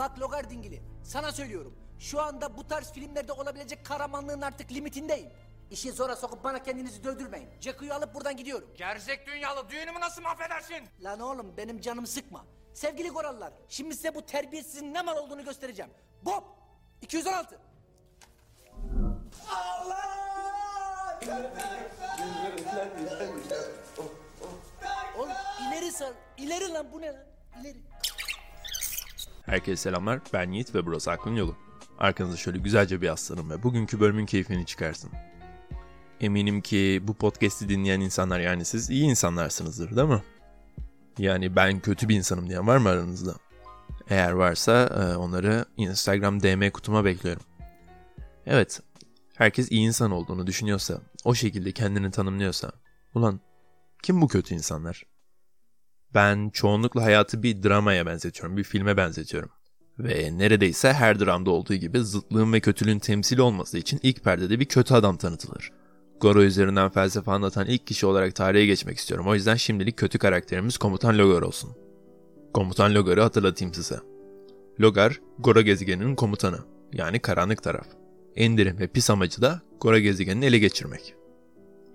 Bak Logar Dingili, sana söylüyorum. Şu anda bu tarz filmlerde olabilecek kahramanlığın artık limitindeyim. İşi zora sokup bana kendinizi dövdürmeyin. Jacko'yu alıp buradan gidiyorum. Gerzek dünyalı düğünümü nasıl mahvedersin? Lan oğlum benim canımı sıkma. Sevgili korallar, şimdi size bu terbiyesizin ne mal olduğunu göstereceğim. Bob, 216. Oğlum ileri sar, ileri lan bu ne lan? İleri. Herkese selamlar, ben Yiğit ve burası Aklın Yolu. Arkanıza şöyle güzelce bir yaslanın ve bugünkü bölümün keyfini çıkarsın. Eminim ki bu podcast'i dinleyen insanlar yani siz iyi insanlarsınızdır değil mi? Yani ben kötü bir insanım diyen var mı aranızda? Eğer varsa e, onları Instagram DM kutuma bekliyorum. Evet, herkes iyi insan olduğunu düşünüyorsa, o şekilde kendini tanımlıyorsa, ulan kim bu kötü insanlar? Ben çoğunlukla hayatı bir dramaya benzetiyorum, bir filme benzetiyorum. Ve neredeyse her dramda olduğu gibi zıtlığın ve kötülüğün temsili olması için ilk perdede bir kötü adam tanıtılır. Goro üzerinden felsefe anlatan ilk kişi olarak tarihe geçmek istiyorum. O yüzden şimdilik kötü karakterimiz Komutan Logar olsun. Komutan Logar'ı hatırlatayım size. Logar, Goro gezegeninin komutanı. Yani karanlık taraf. Ender'in ve pis amacı da Goro gezegenini ele geçirmek.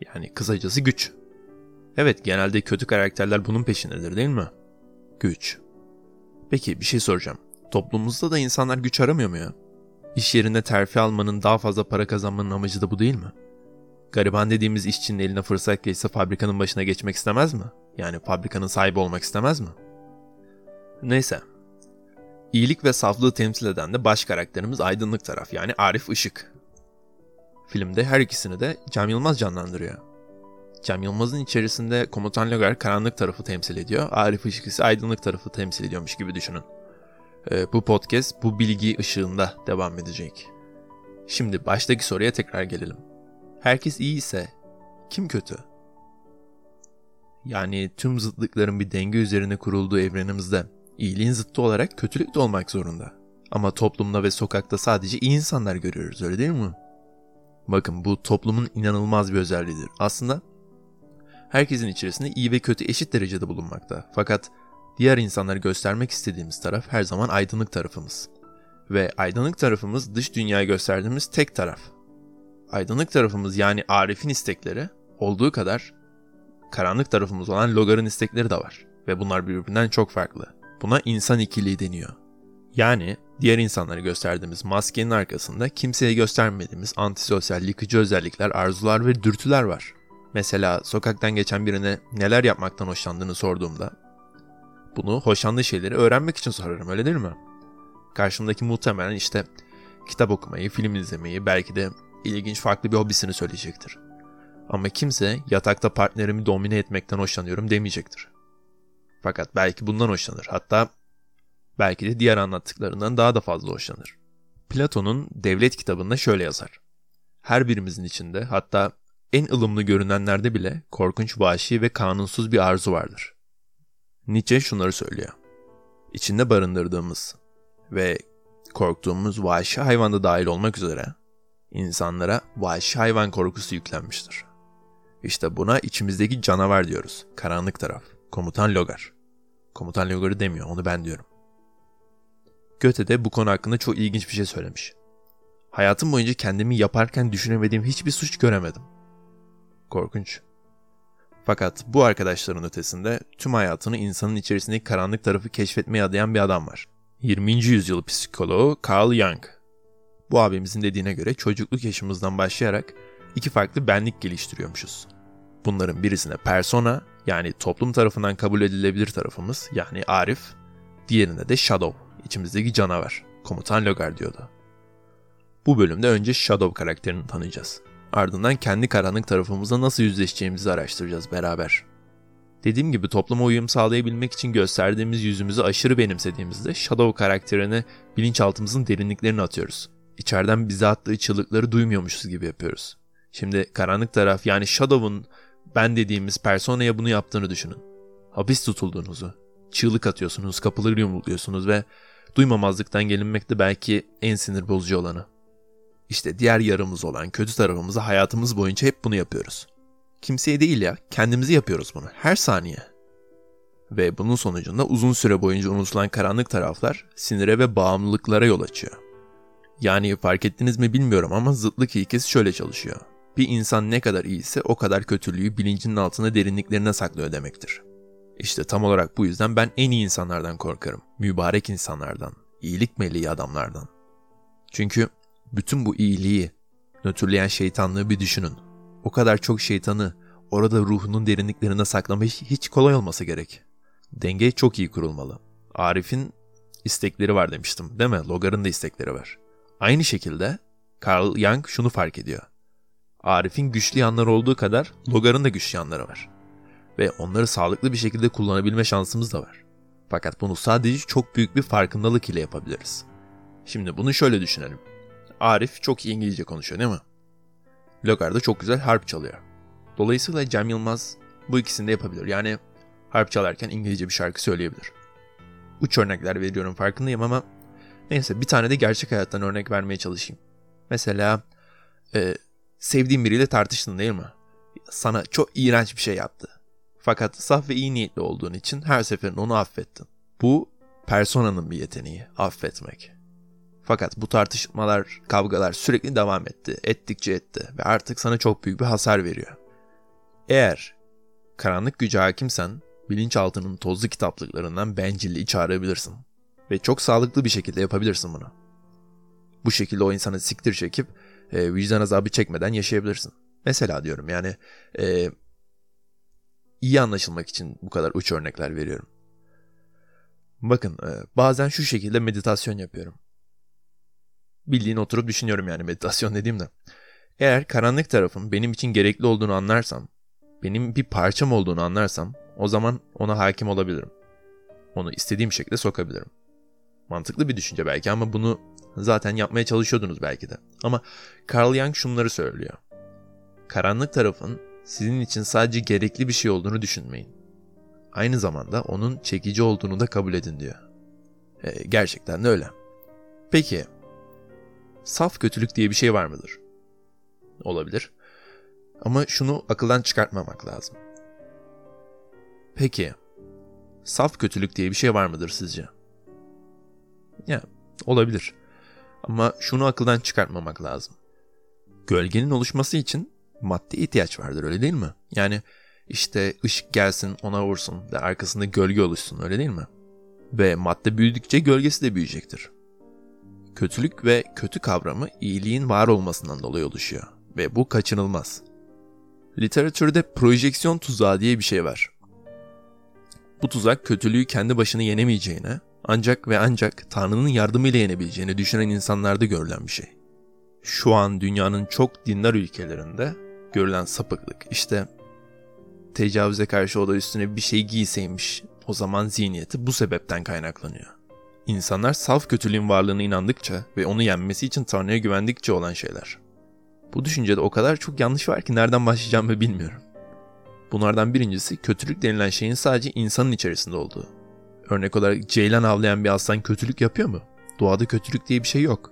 Yani kısacası güç. Evet genelde kötü karakterler bunun peşindedir değil mi? Güç. Peki bir şey soracağım. Toplumumuzda da insanlar güç aramıyor mu ya? İş yerinde terfi almanın daha fazla para kazanmanın amacı da bu değil mi? Gariban dediğimiz işçinin eline fırsat geçse fabrikanın başına geçmek istemez mi? Yani fabrikanın sahibi olmak istemez mi? Neyse. İyilik ve saflığı temsil eden de baş karakterimiz aydınlık taraf yani Arif Işık. Filmde her ikisini de Cem Yılmaz canlandırıyor. Cem Yılmaz'ın içerisinde Komutan Logar karanlık tarafı temsil ediyor. Arif Işık ise aydınlık tarafı temsil ediyormuş gibi düşünün. Ee, bu podcast bu bilgi ışığında devam edecek. Şimdi baştaki soruya tekrar gelelim. Herkes iyi ise kim kötü? Yani tüm zıtlıkların bir denge üzerine kurulduğu evrenimizde iyiliğin zıttı olarak kötülük de olmak zorunda. Ama toplumda ve sokakta sadece iyi insanlar görüyoruz öyle değil mi? Bakın bu toplumun inanılmaz bir özelliğidir. Aslında herkesin içerisinde iyi ve kötü eşit derecede bulunmakta. Fakat diğer insanları göstermek istediğimiz taraf her zaman aydınlık tarafımız. Ve aydınlık tarafımız dış dünyaya gösterdiğimiz tek taraf. Aydınlık tarafımız yani Arif'in istekleri olduğu kadar karanlık tarafımız olan Logar'ın istekleri de var. Ve bunlar birbirinden çok farklı. Buna insan ikiliği deniyor. Yani diğer insanlara gösterdiğimiz maskenin arkasında kimseye göstermediğimiz antisosyal yıkıcı özellikler, arzular ve dürtüler var. Mesela sokaktan geçen birine neler yapmaktan hoşlandığını sorduğumda bunu hoşlandığı şeyleri öğrenmek için sorarım öyle değil mi? Karşımdaki muhtemelen işte kitap okumayı, film izlemeyi, belki de ilginç farklı bir hobisini söyleyecektir. Ama kimse yatakta partnerimi domine etmekten hoşlanıyorum demeyecektir. Fakat belki bundan hoşlanır. Hatta belki de diğer anlattıklarından daha da fazla hoşlanır. Platon'un Devlet kitabında şöyle yazar. Her birimizin içinde hatta en ılımlı görünenlerde bile korkunç, vahşi ve kanunsuz bir arzu vardır. Nietzsche şunları söylüyor. İçinde barındırdığımız ve korktuğumuz vahşi hayvan da dahil olmak üzere insanlara vahşi hayvan korkusu yüklenmiştir. İşte buna içimizdeki canavar diyoruz. Karanlık taraf. Komutan Logar. Komutan Logar'ı demiyor, onu ben diyorum. Göte de bu konu hakkında çok ilginç bir şey söylemiş. Hayatım boyunca kendimi yaparken düşünemediğim hiçbir suç göremedim. Korkunç. Fakat bu arkadaşların ötesinde tüm hayatını insanın içerisindeki karanlık tarafı keşfetmeye adayan bir adam var. 20. yüzyıl psikoloğu Carl Jung. Bu abimizin dediğine göre çocukluk yaşımızdan başlayarak iki farklı benlik geliştiriyormuşuz. Bunların birisine persona yani toplum tarafından kabul edilebilir tarafımız yani Arif, diğerine de Shadow, içimizdeki canavar, komutan Logar diyordu. Bu bölümde önce Shadow karakterini tanıyacağız. Ardından kendi karanlık tarafımızla nasıl yüzleşeceğimizi araştıracağız beraber. Dediğim gibi topluma uyum sağlayabilmek için gösterdiğimiz yüzümüzü aşırı benimsediğimizde Shadow karakterini bilinçaltımızın derinliklerine atıyoruz. İçeriden bize attığı çığlıkları duymuyormuşuz gibi yapıyoruz. Şimdi karanlık taraf yani Shadow'un ben dediğimiz personaya bunu yaptığını düşünün. Hapis tutulduğunuzu, çığlık atıyorsunuz, kapıları yumrukluyorsunuz ve duymamazlıktan gelinmek de belki en sinir bozucu olanı. İşte diğer yarımız olan kötü tarafımızı hayatımız boyunca hep bunu yapıyoruz. Kimseye değil ya, kendimizi yapıyoruz bunu her saniye. Ve bunun sonucunda uzun süre boyunca unutulan karanlık taraflar sinire ve bağımlılıklara yol açıyor. Yani fark ettiniz mi bilmiyorum ama zıtlık ilkesi şöyle çalışıyor. Bir insan ne kadar iyiyse o kadar kötülüğü bilincinin altına derinliklerine saklıyor demektir. İşte tam olarak bu yüzden ben en iyi insanlardan korkarım. Mübarek insanlardan, iyilik meleği adamlardan. Çünkü bütün bu iyiliği, nötrleyen şeytanlığı bir düşünün. O kadar çok şeytanı orada ruhunun derinliklerine saklamak hiç kolay olmasa gerek. Denge çok iyi kurulmalı. Arif'in istekleri var demiştim değil mi? Logar'ın da istekleri var. Aynı şekilde Carl Jung şunu fark ediyor. Arif'in güçlü yanları olduğu kadar Logar'ın da güçlü yanları var. Ve onları sağlıklı bir şekilde kullanabilme şansımız da var. Fakat bunu sadece çok büyük bir farkındalık ile yapabiliriz. Şimdi bunu şöyle düşünelim. Arif çok iyi İngilizce konuşuyor değil mi? Logar da çok güzel harp çalıyor. Dolayısıyla Cem Yılmaz bu ikisini de yapabilir. Yani harp çalarken İngilizce bir şarkı söyleyebilir. Uç örnekler veriyorum farkındayım ama neyse bir tane de gerçek hayattan örnek vermeye çalışayım. Mesela e, sevdiğin biriyle tartıştın değil mi? Sana çok iğrenç bir şey yaptı. Fakat saf ve iyi niyetli olduğun için her seferinde onu affettin. Bu personanın bir yeteneği, affetmek. Fakat bu tartışmalar, kavgalar sürekli devam etti, ettikçe etti ve artık sana çok büyük bir hasar veriyor. Eğer karanlık gücü hakimsen, bilinçaltının tozlu kitaplıklarından bencilliği çağırabilirsin. Ve çok sağlıklı bir şekilde yapabilirsin bunu. Bu şekilde o insanı siktir çekip e, vicdan azabı çekmeden yaşayabilirsin. Mesela diyorum yani e, iyi anlaşılmak için bu kadar uç örnekler veriyorum. Bakın e, bazen şu şekilde meditasyon yapıyorum. Bildiğin oturup düşünüyorum yani meditasyon dediğimde. Eğer karanlık tarafın benim için gerekli olduğunu anlarsam, benim bir parçam olduğunu anlarsam o zaman ona hakim olabilirim. Onu istediğim şekilde sokabilirim. Mantıklı bir düşünce belki ama bunu zaten yapmaya çalışıyordunuz belki de. Ama Carl Jung şunları söylüyor. Karanlık tarafın sizin için sadece gerekli bir şey olduğunu düşünmeyin. Aynı zamanda onun çekici olduğunu da kabul edin diyor. E, gerçekten de öyle. Peki, saf kötülük diye bir şey var mıdır? Olabilir. Ama şunu akıldan çıkartmamak lazım. Peki, saf kötülük diye bir şey var mıdır sizce? Ya, olabilir. Ama şunu akıldan çıkartmamak lazım. Gölgenin oluşması için maddi ihtiyaç vardır öyle değil mi? Yani işte ışık gelsin ona vursun ve arkasında gölge oluşsun öyle değil mi? Ve madde büyüdükçe gölgesi de büyüyecektir. Kötülük ve kötü kavramı iyiliğin var olmasından dolayı oluşuyor ve bu kaçınılmaz. Literatürde projeksiyon tuzağı diye bir şey var. Bu tuzak kötülüğü kendi başına yenemeyeceğine ancak ve ancak Tanrı'nın yardımıyla yenebileceğini düşünen insanlarda görülen bir şey. Şu an dünyanın çok dindar ülkelerinde görülen sapıklık işte tecavüze karşı o da üstüne bir şey giyseymiş o zaman zihniyeti bu sebepten kaynaklanıyor. İnsanlar saf kötülüğün varlığına inandıkça ve onu yenmesi için Tanrı'ya güvendikçe olan şeyler. Bu düşüncede o kadar çok yanlış var ki nereden başlayacağımı bilmiyorum. Bunlardan birincisi kötülük denilen şeyin sadece insanın içerisinde olduğu. Örnek olarak ceylan avlayan bir aslan kötülük yapıyor mu? Doğada kötülük diye bir şey yok.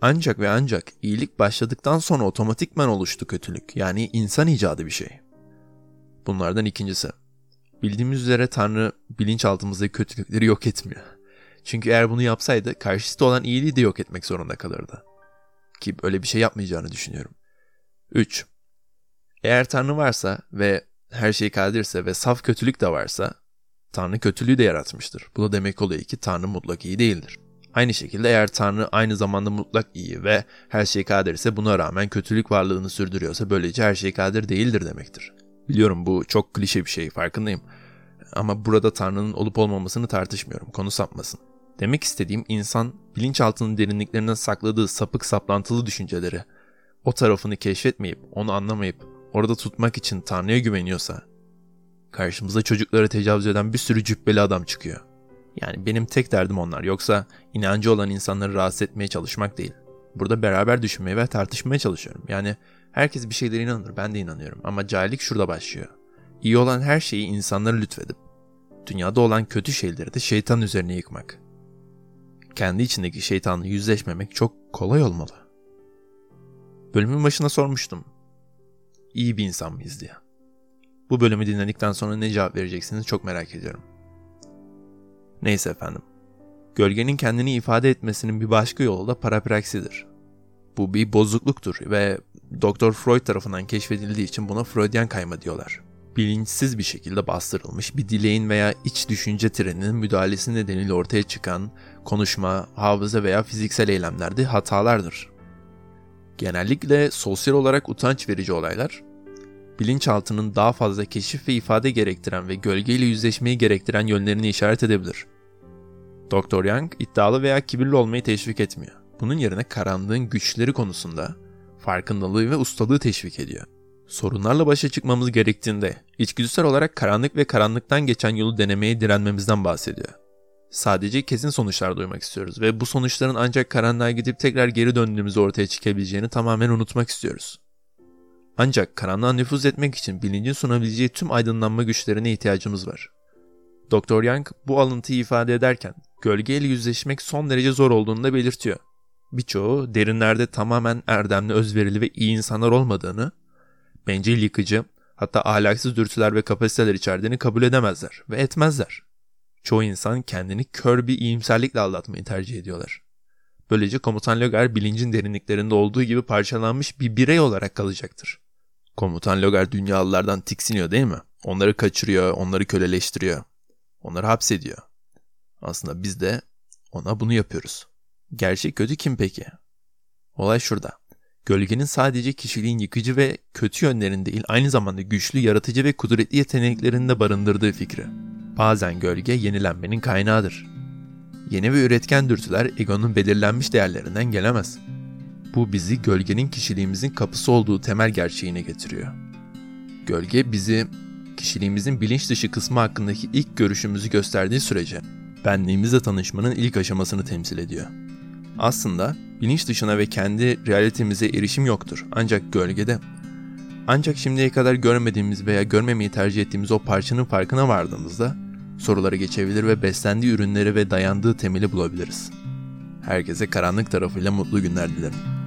Ancak ve ancak iyilik başladıktan sonra otomatikman oluştu kötülük. Yani insan icadı bir şey. Bunlardan ikincisi. Bildiğimiz üzere Tanrı bilinçaltımızdaki kötülükleri yok etmiyor. Çünkü eğer bunu yapsaydı karşısında olan iyiliği de yok etmek zorunda kalırdı. Ki öyle bir şey yapmayacağını düşünüyorum. 3. Eğer Tanrı varsa ve her şey kadirse ve saf kötülük de varsa Tanrı kötülüğü de yaratmıştır. Bu da demek oluyor ki Tanrı mutlak iyi değildir. Aynı şekilde eğer Tanrı aynı zamanda mutlak iyi ve her şey kadir ise buna rağmen kötülük varlığını sürdürüyorsa böylece her şey kadir değildir demektir. Biliyorum bu çok klişe bir şey farkındayım. Ama burada Tanrı'nın olup olmamasını tartışmıyorum. Konu sapmasın. Demek istediğim insan bilinçaltının derinliklerine sakladığı sapık saplantılı düşünceleri, o tarafını keşfetmeyip, onu anlamayıp, orada tutmak için Tanrı'ya güveniyorsa, karşımıza çocuklara tecavüz eden bir sürü cübbeli adam çıkıyor. Yani benim tek derdim onlar. Yoksa inancı olan insanları rahatsız etmeye çalışmak değil. Burada beraber düşünmeye ve tartışmaya çalışıyorum. Yani herkes bir şeylere inanır. Ben de inanıyorum. Ama cahillik şurada başlıyor. İyi olan her şeyi insanlara lütfedip, dünyada olan kötü şeyleri de şeytan üzerine yıkmak. Kendi içindeki şeytanla yüzleşmemek çok kolay olmalı. Bölümün başına sormuştum. İyi bir insan mıyız diye. Bu bölümü dinledikten sonra ne cevap vereceksiniz çok merak ediyorum. Neyse efendim. Gölgenin kendini ifade etmesinin bir başka yolu da parapraksidir. Bu bir bozukluktur ve Dr. Freud tarafından keşfedildiği için buna Freudian kayma diyorlar. Bilinçsiz bir şekilde bastırılmış bir dileğin veya iç düşünce treninin müdahalesi nedeniyle ortaya çıkan konuşma, hafıza veya fiziksel eylemlerde hatalardır. Genellikle sosyal olarak utanç verici olaylar, bilinçaltının daha fazla keşif ve ifade gerektiren ve gölgeyle yüzleşmeyi gerektiren yönlerini işaret edebilir. Dr. Young iddialı veya kibirli olmayı teşvik etmiyor. Bunun yerine karanlığın güçleri konusunda farkındalığı ve ustalığı teşvik ediyor. Sorunlarla başa çıkmamız gerektiğinde içgüdüsel olarak karanlık ve karanlıktan geçen yolu denemeye direnmemizden bahsediyor. Sadece kesin sonuçlar duymak istiyoruz ve bu sonuçların ancak karanlığa gidip tekrar geri döndüğümüzde ortaya çıkabileceğini tamamen unutmak istiyoruz. Ancak karanlığa nüfuz etmek için bilincin sunabileceği tüm aydınlanma güçlerine ihtiyacımız var. Dr. Young bu alıntıyı ifade ederken gölgeyle yüzleşmek son derece zor olduğunu da belirtiyor. Birçoğu derinlerde tamamen erdemli, özverili ve iyi insanlar olmadığını, bencil yıkıcı, hatta ahlaksız dürtüler ve kapasiteler içerdiğini kabul edemezler ve etmezler. Çoğu insan kendini kör bir iyimserlikle aldatmayı tercih ediyorlar. Böylece komutan Logar bilincin derinliklerinde olduğu gibi parçalanmış bir birey olarak kalacaktır. Komutan Logar dünyalılardan tiksiniyor değil mi? Onları kaçırıyor, onları köleleştiriyor. Onları hapsediyor. Aslında biz de ona bunu yapıyoruz. Gerçek kötü kim peki? Olay şurada. Gölgenin sadece kişiliğin yıkıcı ve kötü yönlerinde değil aynı zamanda güçlü, yaratıcı ve kudretli yeteneklerinde barındırdığı fikri. Bazen gölge yenilenmenin kaynağıdır. Yeni ve üretken dürtüler egonun belirlenmiş değerlerinden gelemez. Bu bizi gölgenin kişiliğimizin kapısı olduğu temel gerçeğine getiriyor. Gölge bizi kişiliğimizin bilinç dışı kısmı hakkındaki ilk görüşümüzü gösterdiği sürece benliğimizle tanışmanın ilk aşamasını temsil ediyor. Aslında bilinç dışına ve kendi realitemize erişim yoktur ancak gölgede. Ancak şimdiye kadar görmediğimiz veya görmemeyi tercih ettiğimiz o parçanın farkına vardığımızda soruları geçebilir ve beslendiği ürünleri ve dayandığı temeli bulabiliriz. Herkese karanlık tarafıyla mutlu günler dilerim.